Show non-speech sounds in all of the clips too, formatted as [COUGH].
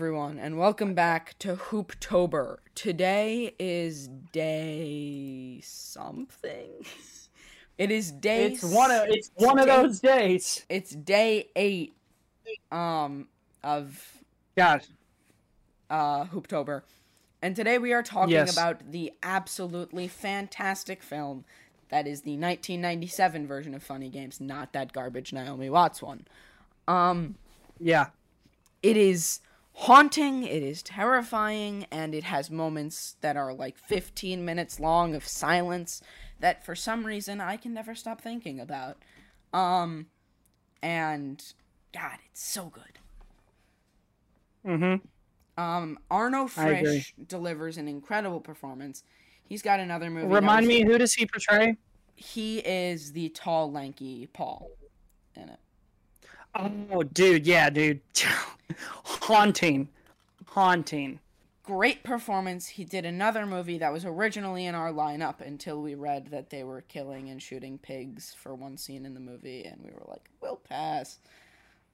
everyone, and welcome back to Hooptober. Today is day something. It is day. It's one of it's one of those days. It's day eight, um, of God, uh Hooptober, and today we are talking Yes. about the absolutely fantastic film that is the 1997 version of Funny Games, not that garbage Naomi Watts one. Um. yeah, it is haunting, it is terrifying, and it has moments that are like 15 minutes long of silence that for some reason I can never stop thinking about. Um and god, it's so good. mm-hmm. Um Arno. Frisch delivers an incredible performance. He's got another movie. Remind me, who does he portray? He is the tall, lanky Paul in it. Oh, dude, yeah, dude, [LAUGHS] haunting, haunting. great performance. He did another movie that was originally in our lineup until we read that they were killing and shooting pigs for one scene in the movie, and we were like, "We'll pass."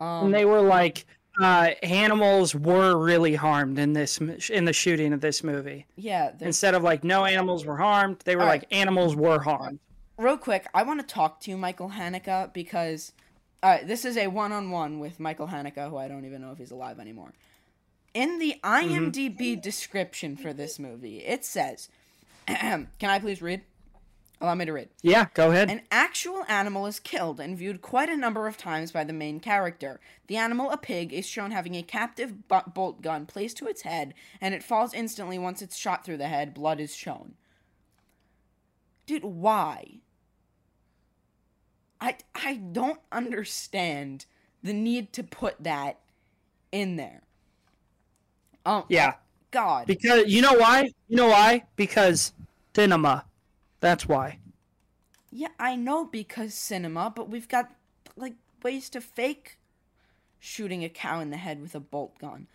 Um, and they were like, uh, animals were really harmed in this in the shooting of this movie. yeah. Instead of like no animals were harmed, they were right. like animals were harmed. Real quick, I want to talk to you, Michael Haneke, because uh, this is a one-on-one with Michael Haneke, who I don't even know if he's alive anymore. In the IMDb description for this movie, it says, [CLEARS THROAT] "Can I please read? Allow me to read." Yeah, go ahead. An actual animal is killed and viewed quite a number of times by the main character. The animal, a pig, is shown having a captive bolt gun placed to its head, and it falls instantly once it's shot through the head. Blood is shown. Dude, why? I I don't understand the need to put that in there. Um, yeah, God. because you know why? You know why? Because cinema. That's why. Yeah, I know because cinema, but we've got like ways to fake shooting a cow in the head with a bolt gun.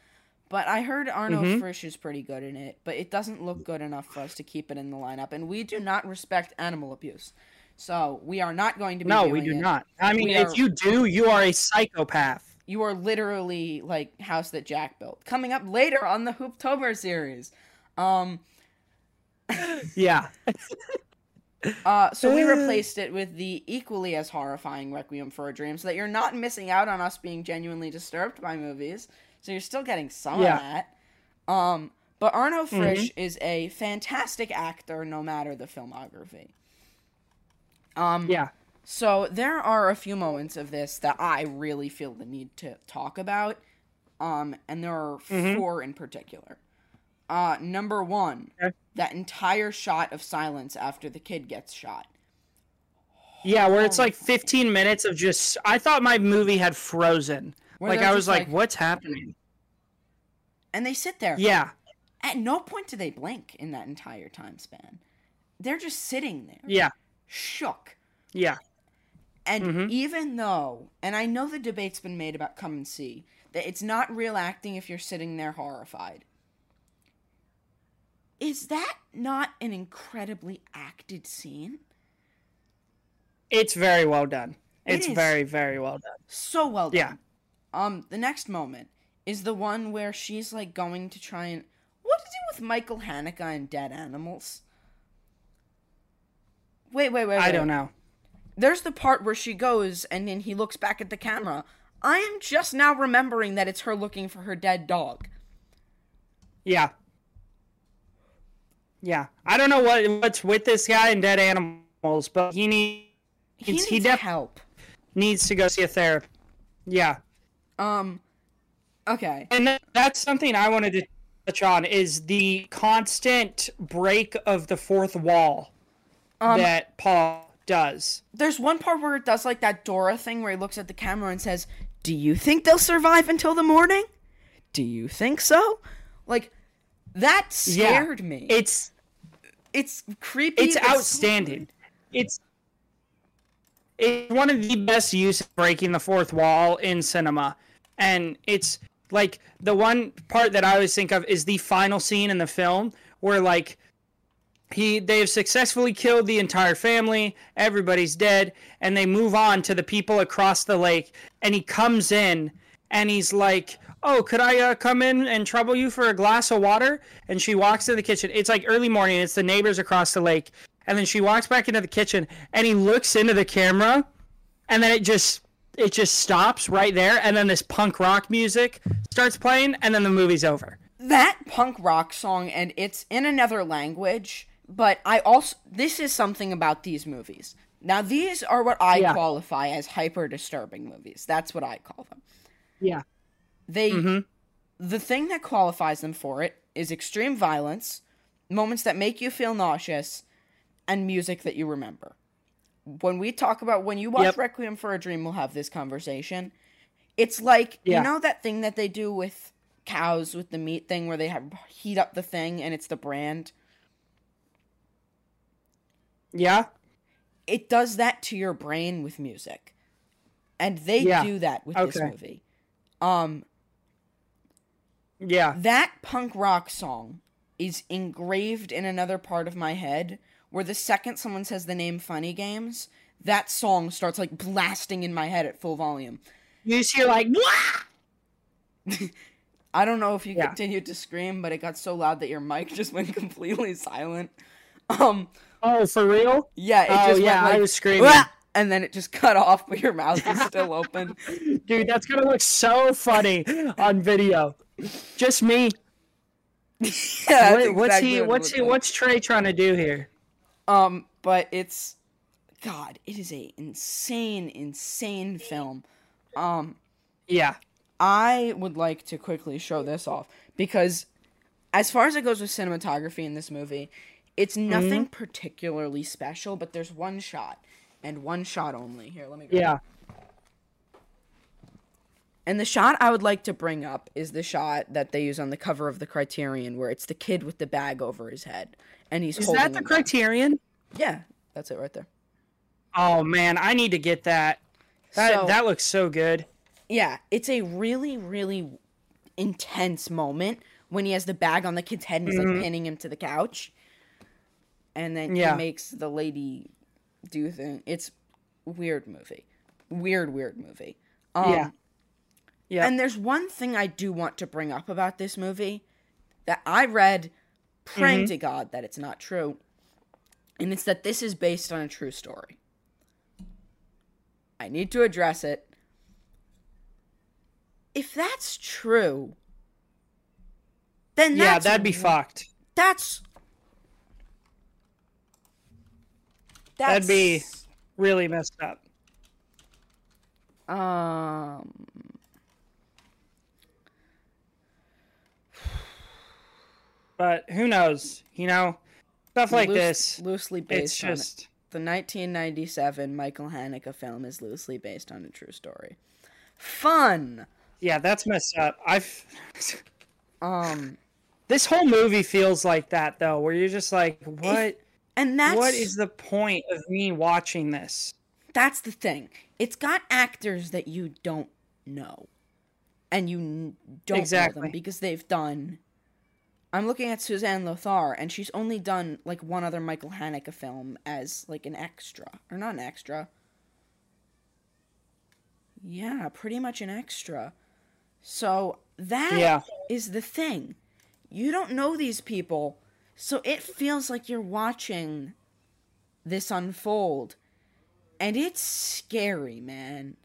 But I heard Arno Mhm. Frisch is pretty good in it, but it doesn't look good enough for us to keep it in the lineup, and we do not respect animal abuse. So we are not going to be No, we do it. not. I mean, We if are- you do, you are a psychopath. You are literally like House That Jack Built. Coming up later on the Hooptober series. Um [LAUGHS] Yeah. Uh, so we [LAUGHS] replaced it with the equally as horrifying Requiem for a Dream, so that you're not missing out on us being genuinely disturbed by movies. So you're still getting some Yeah. of that. Um, but Arno Frisch is a fantastic actor, no matter the filmography. Um, Yeah. so there are a few moments of this that I really feel the need to talk about. Um, and there are Mhm. four in particular. Uh, number one, Okay. that entire shot of silence after the kid gets shot. Yeah, where it's like 15 minutes of just. I thought my movie had frozen. Where like I was like, like- what's happening? And they sit there. Yeah. At no point do they blink in that entire time span. They're just sitting there, Yeah. Shook. Yeah. And Mhm. even though, and I know the debate's been made about come and see, that it's not real acting if you're sitting there horrified. Is that not an incredibly acted scene? It's very well done. It It's very, very well done. So well done. Yeah. Um, the next moment is the one where she's like going to try and what to do with Michael Haneke and dead animals? Wait, wait, wait, I wait. don't know. There's the part where she goes and then he looks back at the camera. I am just now remembering that it's her looking for her dead dog. Yeah. Yeah. I don't know what what's with this guy and dead animals, but he needs He needs he def- help. needs to go see a therapist. Yeah. Um, okay. And that, that's something I wanted to touch on is the constant break of the fourth wall Um, that Paul does. there's one part where it does like that Dora thing where he looks at the camera and says, "Do you think they'll survive until the morning? Do you think so?" Like that Yeah. scared me. It's it's creepy. it's so outstanding. It's it's one of the best use of breaking the fourth wall in cinema, and it's like the one part that I always think of is the final scene in the film where like he they have successfully killed the entire family, everybody's dead, and they move on to the people across the lake, and he comes in and he's like, "Oh, could I uh, come in and trouble you for a glass of water?" And she walks to the kitchen. It's like early morning. It's the neighbors across the lake, and then she walks back into the kitchen, and he looks into the camera, and then it just it just stops right there, and then this punk rock music starts playing, and then the movie's over. that punk rock song and it's in another language but i also this is something about these movies now these are what i Yeah. qualify as hyper disturbing movies that's what i call them Yeah. they Mhm. the thing that qualifies them for it is extreme violence moments that make you feel nauseous and music that you remember when we talk about when you watch Yep. requiem for a dream we'll have this conversation it's like Yeah. you know that thing that they do with cows with the meat thing where they have heat up the thing and it's the brand Yeah. it does that to your brain with music and they Yeah. do that with this movie um Yeah. that punk rock song is engraved in another part of my head where the second someone says the name funny games that song starts like blasting in my head at full volume You just hear like, [LAUGHS] i don't know if you Yeah. continued to scream but it got so loud that your mic [LAUGHS] just went completely silent um "Oh, for real?" yeah it Oh, just yeah, went I was screaming. "Wah!" and then it just [LAUGHS] cut off but your mouth is still open [LAUGHS] Dude, that's gonna look so funny on video. Just me. [LAUGHS] yeah, What- what's exactly he? what What's he? like. What's Trey trying to do here? Um, but it's God, it is a insane, insane film. Um, Yeah. I would like to quickly show this off because as far as it goes with cinematography in this movie, it's nothing Mm-hmm. particularly special, but there's one shot and one shot only. Here, let me go. Yeah. And the shot I would like to bring up is the shot that they use on the cover of the Criterion where it's the kid with the bag over his head and he's Is that the. Criterion? Yeah, that's it right there. Oh man, I need to get that. That So- that looks so good. Yeah, it's a really, really intense moment when he has the bag on the kid's head and he's like pinning him to the couch. And then. Yeah. he makes the lady do thing. It's weird movie. Weird, weird movie. Um, Yeah. Yeah. And there's one thing I do want to bring up about this movie that I read, praying Mm-hmm. to God that it's not true. And it's that this is based on a true story. I need to address it. If that's true, then yeah, that'd be fucked. That's that's That'd be really messed up. um But who knows? You know, stuff like loose- this. loosely based It's on just The 1997 Michael Haneke film is loosely based on a true story. Fun. yeah, that's messed up. I've Um, [LAUGHS] this whole movie feels like that though, where you're just like, what? And that's what is the point of me watching this? that's the thing. It's got actors that you don't know, and you don't know them because they've done. I'm looking at Susanne Lothar, and she's only done like one other Michael Haneke film as like an extra, or not an extra. Yeah, pretty much an extra. So that is Yeah. the thing. You don't know these people, so it feels like you're watching this unfold. And it's scary, man.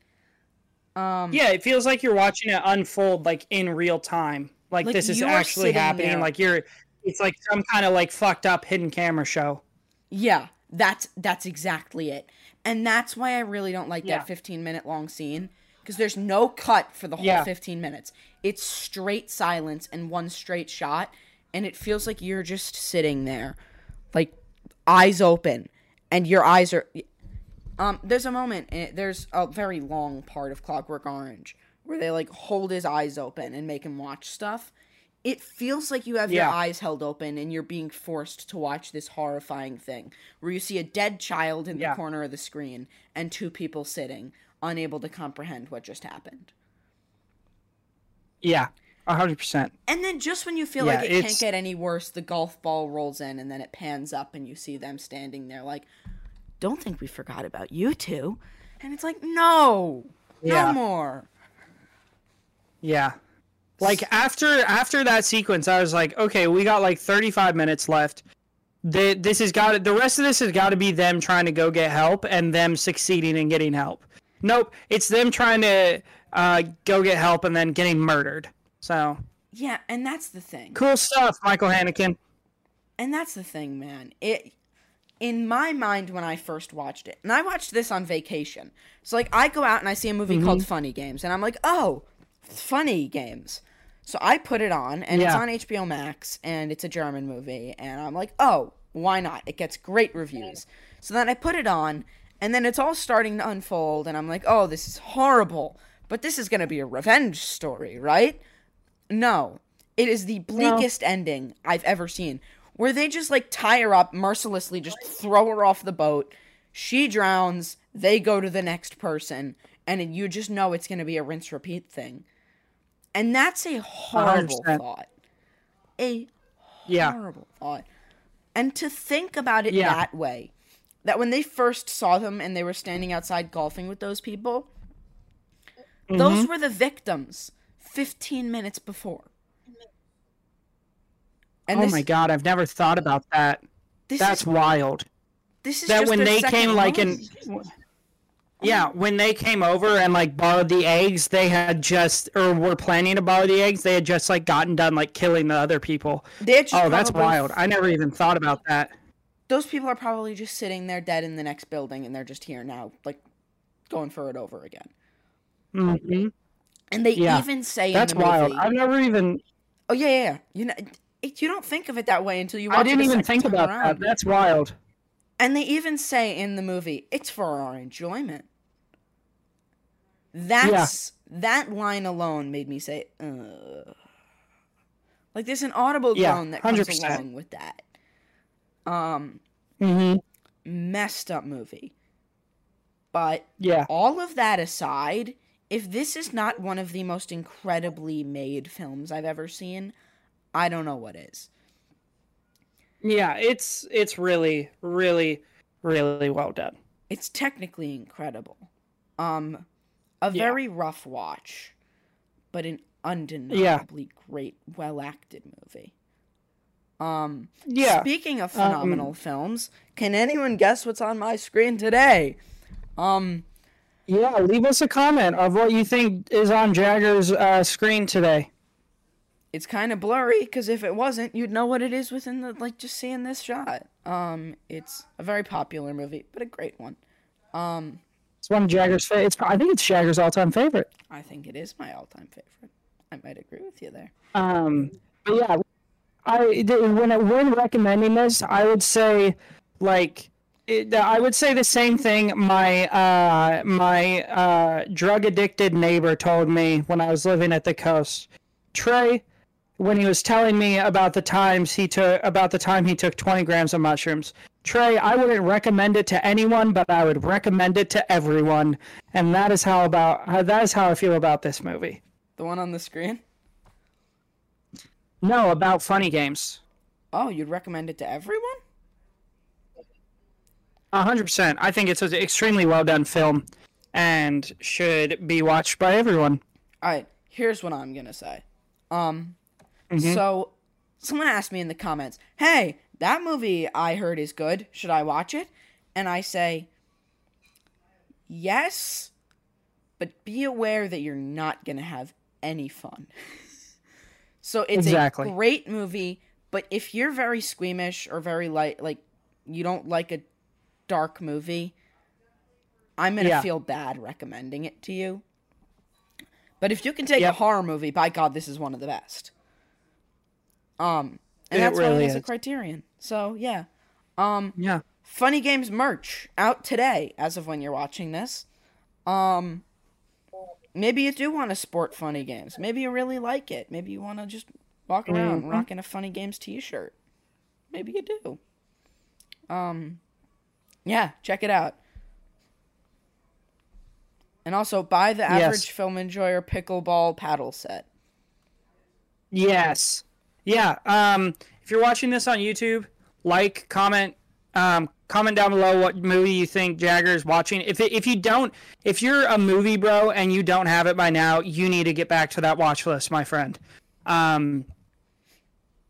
Um Yeah, it feels like you're watching it unfold like in real time. Like, Like, this is actually happening. there. Like you're it's like some kind of like fucked up hidden camera show. Yeah, that's that's exactly it. And that's why I really don't like Yeah. that 15 minute long scene because there's no cut for the whole Yeah. 15 minutes. It's straight silence and one straight shot and it feels like you're just sitting there like eyes open and your eyes are um there's a moment it, there's a very long part of Clockwork Orange where they like hold his eyes open and make him watch stuff. It feels like you have your eyes held open and you're being forced to watch this horrifying thing where you see a dead child in the corner of the screen and two people sitting unable to comprehend what just happened. Yeah. A hundred percent. And then just when you feel Yeah, like it can't get any worse, the golf ball rolls in and then it pans up and you see them standing there like, don't think we forgot about you two. And it's like, no, Yeah. no more. Yeah. Like after after that sequence, I was like, okay, we got like 35 minutes left. The, this has got the rest of this has got to be them trying to go get help and them succeeding in getting help. Nope, it's them trying to uh, go get help and then getting murdered. So Yeah, and that's the thing. cool stuff, Michael Haneke. And that's the thing, man. It in my mind when I first watched it, and I watched this on vacation. So like I go out and I see a movie called mm-hmm. Funny Games, and I'm like, oh, Funny Games. So I put it on, and it's on HBO Max, and it's a German movie, and I'm like, oh, why not? It gets great reviews. So then I put it on, and then it's all starting to unfold, and I'm like, oh, this is horrible. But this is gonna be a revenge story, right? No. It is the bleakest ending I've ever seen. Where they just like tie her up mercilessly, just throw her off the boat. She drowns, they go to the next person, and you just know it's going to be a rinse repeat thing. And that's a horrible 100%. thought. A Yeah. horrible thought. And to think about it Yeah. that way, that when they first saw them and they were standing outside golfing with those people, Mm-hmm. those were the victims 15 minutes before. And oh this, my god, I've never thought about that. this That's is, wild. this is That just when they came like in Yeah, when they came over and like borrowed the eggs, they had just or were planning to borrow the eggs, they had just like gotten done like killing the other people. Oh, that's wild. I never even thought about that. Those people are probably just sitting there dead in the next building and they're just here now, like going for it over again. hmm And they Yeah. even say That's in the wild. movie, I've never even "Oh yeah, yeah, yeah." You know, it, you don't think of it that way until you watch I didn't even think about around. that. That's wild. And they even say in the movie, "It's for our enjoyment." That's that line alone made me say, Ugh. like there's an audible Yeah, groan that comes 100%. along with that. Um, hmm messed up movie, but Yeah. all of that aside, if this is not one of the most incredibly made films I've ever seen, I don't know what is. Yeah, it's it's really, really, really well done. It's technically incredible. Um, a Yeah. very rough watch, but an undeniably great, well acted movie. Um, Yeah. speaking of phenomenal films, can anyone guess what's on my screen today? Um, Yeah, leave us a comment of what you think is on Jagger's uh, screen today. it's kind of blurry because if it wasn't, you'd know what it is within the like just seeing this shot. Um, it's a very popular movie, but a great one. Um, It's one of Jagger's fa- it's I think it's Jagger's all-time favorite. I think it is my all-time favorite. I might agree with you there. Um, but yeah, I when I- when recommending this, I would say like it, I would say the same thing my uh my uh drug addicted neighbor told me when I was living at the coast. Trey, when he was telling me about the times he took about the time he took 20 grams of mushrooms. Trey, I wouldn't recommend it to anyone, but I would recommend it to everyone, and that is how about that is how I feel about this movie. The one on the screen? No, about funny games. Oh, you'd recommend it to everyone? A hundred percent. I think it's an extremely well done film, and should be watched by everyone. All right, here's what I'm gonna say. Um, Mm-hmm. so someone asked me in the comments, "Hey, that movie I heard is good. Should I watch it?" And I say, "Yes, but be aware that you're not gonna have any fun." [LAUGHS] so it's Exactly. a great movie, but if you're very squeamish or very light, like you don't like a dark movie, I'm gonna Yeah. feel bad recommending it to you. But if you can take a horror movie, by God, this is one of the best. Um, and It that's why really it has a criterion. So yeah, um, Yeah. Funny Games merch out today, as of when you're watching this. Um, maybe you do want to sport Funny Games. Maybe you really like it. Maybe you want to just walk around Mhm. rocking a Funny Games T-shirt. Maybe you do. Um, yeah, check it out. And also buy the Yes. average film enjoyer pickleball paddle set. Yes. Yeah. Um, if you're watching this on YouTube, like, comment, um, comment down below what movie you think Jagger is watching. If it, if you don't, if you're a movie bro and you don't have it by now, you need to get back to that watch list, my friend. Um,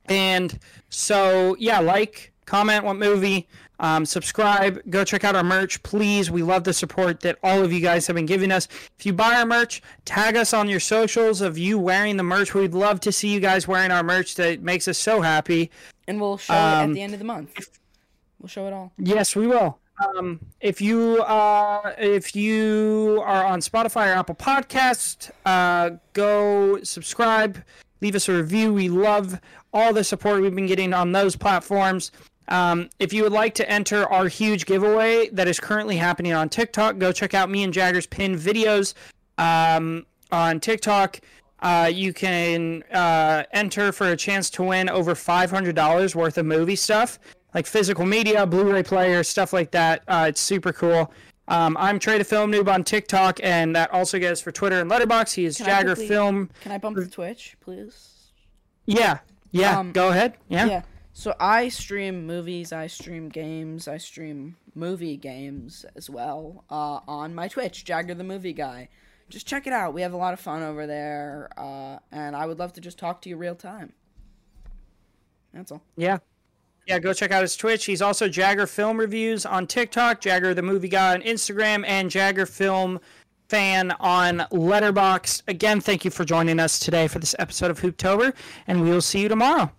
and so yeah, like, comment what movie, um, subscribe, go check out our merch, please. We love the support that all of you guys have been giving us. If you buy our merch, tag us on your socials of you wearing the merch. We'd love to see you guys wearing our merch. That makes us so happy. And we'll show it at Um, the end of the month. We'll show it all. Yes, we will. Um, if you uh, if you are on Spotify or Apple Podcast, uh, go subscribe, leave us a review. We love all the support we've been getting on those platforms. Um, if you would like to enter our huge giveaway that is currently happening on TikTok, go check out me and Jagger's pin videos um, on TikTok. Uh, you can uh, enter for a chance to win over $500 worth of movie stuff, like physical media, Blu-ray player, stuff like that. Uh, it's super cool. Um, I'm Trade a Film Noob on TikTok, and that also goes for Twitter and Letterboxd. He is Can Jagger quickly- Film. Can I bump the Twitch, please? Yeah, yeah. Um, go ahead. Yeah. Yeah. So I stream movies, I stream games, I stream movie games as well uh, on my Twitch, Jagger the Movie Guy. Just check it out. We have a lot of fun over there, uh, and I would love to just talk to you real time. That's all. Yeah. Yeah, go check out his Twitch. He's also Jagger Film Reviews on TikTok, Jagger the Movie Guy on Instagram, and Jagger Film Fan on Letterboxd. Again, thank you for joining us today for this episode of Hooptober, and we will see you tomorrow.